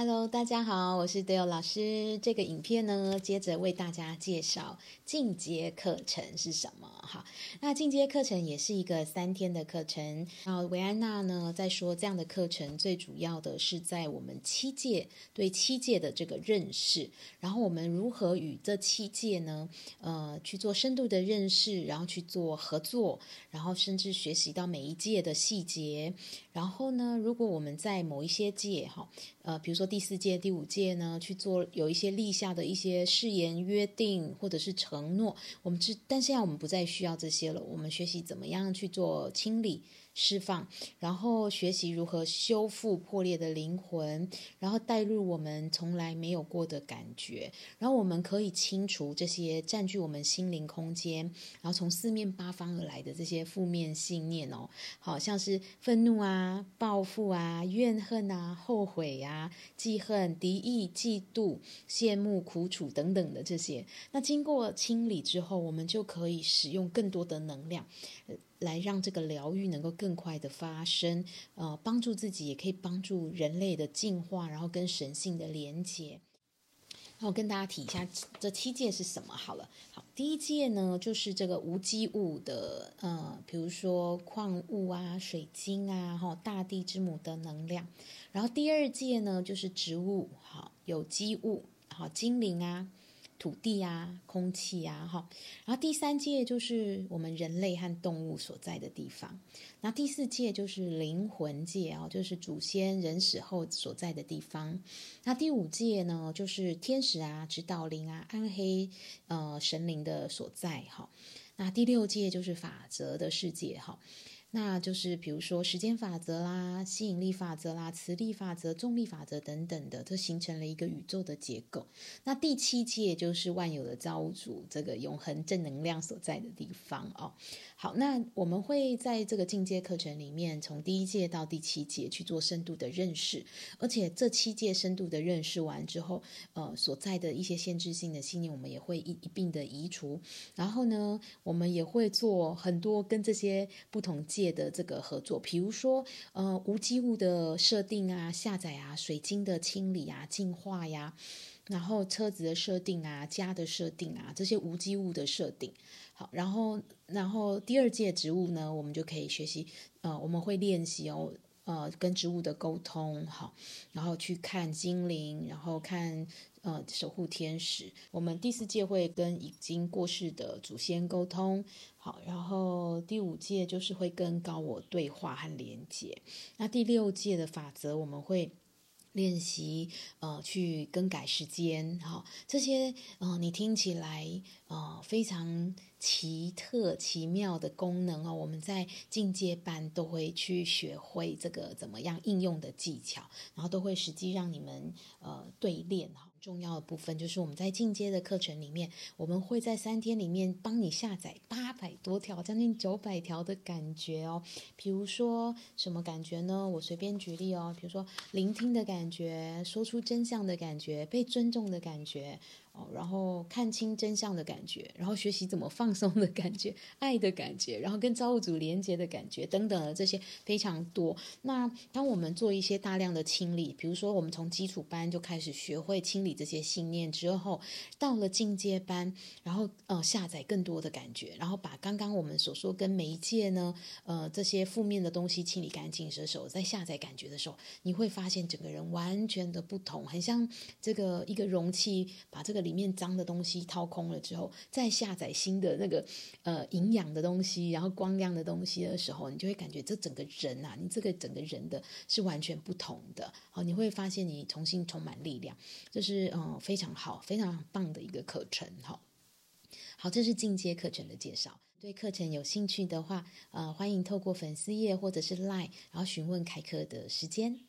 Hello，大家好，我是 Dale 老师。这个影片呢，接着为大家介绍进阶课程是什么。哈，那进阶课程也是一个三天的课程。然后维安娜呢，在说这样的课程最主要的是在我们七界对七界的这个认识，然后我们如何与这七界呢，呃，去做深度的认识，然后去做合作，然后甚至学习到每一界的细节。然后呢，如果我们在某一些界，哈。呃，比如说第四届、第五届呢，去做有一些立下的一些誓言、约定或者是承诺，我们知，但现在我们不再需要这些了。我们学习怎么样去做清理。释放，然后学习如何修复破裂的灵魂，然后带入我们从来没有过的感觉，然后我们可以清除这些占据我们心灵空间，然后从四面八方而来的这些负面信念哦，好像是愤怒啊、报复啊、怨恨啊、后悔呀、记恨、敌意、嫉妒、羡慕、苦楚等等的这些，那经过清理之后，我们就可以使用更多的能量。来让这个疗愈能够更更快的发生，呃，帮助自己也可以帮助人类的进化，然后跟神性的连接。那我跟大家提一下这七界是什么好了。好，第一界呢就是这个无机物的，呃，比如说矿物啊、水晶啊、哈大地之母的能量。然后第二界呢就是植物，好有机物，好精灵啊。土地啊，空气啊，哈，然后第三界就是我们人类和动物所在的地方，那第四界就是灵魂界哦，就是祖先人死后所在的地方，那第五界呢，就是天使啊、指导灵啊、暗黑呃神灵的所在，哈，那第六界就是法则的世界，哈。那就是比如说时间法则啦、吸引力法则啦、磁力法则、重力法则等等的，这形成了一个宇宙的结构。那第七界就是万有的造物主，这个永恒正能量所在的地方哦。好，那我们会在这个进阶课程里面，从第一届到第七届去做深度的认识，而且这七届深度的认识完之后，呃，所在的一些限制性的信念，我们也会一一并的移除。然后呢，我们也会做很多跟这些不同界的这个合作，比如说，呃，无机物的设定啊、下载啊、水晶的清理啊、净化呀，然后车子的设定啊、家的设定啊，这些无机物的设定。好，然后，然后第二届植物呢，我们就可以学习，呃，我们会练习哦，呃，跟植物的沟通，好，然后去看精灵，然后看呃守护天使。我们第四届会跟已经过世的祖先沟通，好，然后第五届就是会跟高我对话和连接。那第六届的法则，我们会。练习呃，去更改时间，哈，这些呃，你听起来呃非常奇特奇妙的功能哦，我们在进阶班都会去学会这个怎么样应用的技巧，然后都会实际让你们呃对练哈。重要的部分就是我们在进阶的课程里面，我们会在三天里面帮你下载八百多条，将近九百条的感觉哦。比如说什么感觉呢？我随便举例哦，比如说聆听的感觉，说出真相的感觉，被尊重的感觉。然后看清真相的感觉，然后学习怎么放松的感觉，爱的感觉，然后跟造物主连接的感觉等等这些非常多。那当我们做一些大量的清理，比如说我们从基础班就开始学会清理这些信念之后，到了进阶班，然后呃下载更多的感觉，然后把刚刚我们所说跟媒介呢，呃这些负面的东西清理干净的时候，在下载感觉的时候，你会发现整个人完全的不同，很像这个一个容器把这个。里面脏的东西掏空了之后，再下载新的那个呃营养的东西，然后光亮的东西的时候，你就会感觉这整个人啊，你这个整个人的是完全不同的。好，你会发现你重新充满力量，这是嗯非常好、非常棒的一个课程。好，好，这是进阶课程的介绍。对课程有兴趣的话，呃，欢迎透过粉丝页或者是 Line，然后询问开课的时间。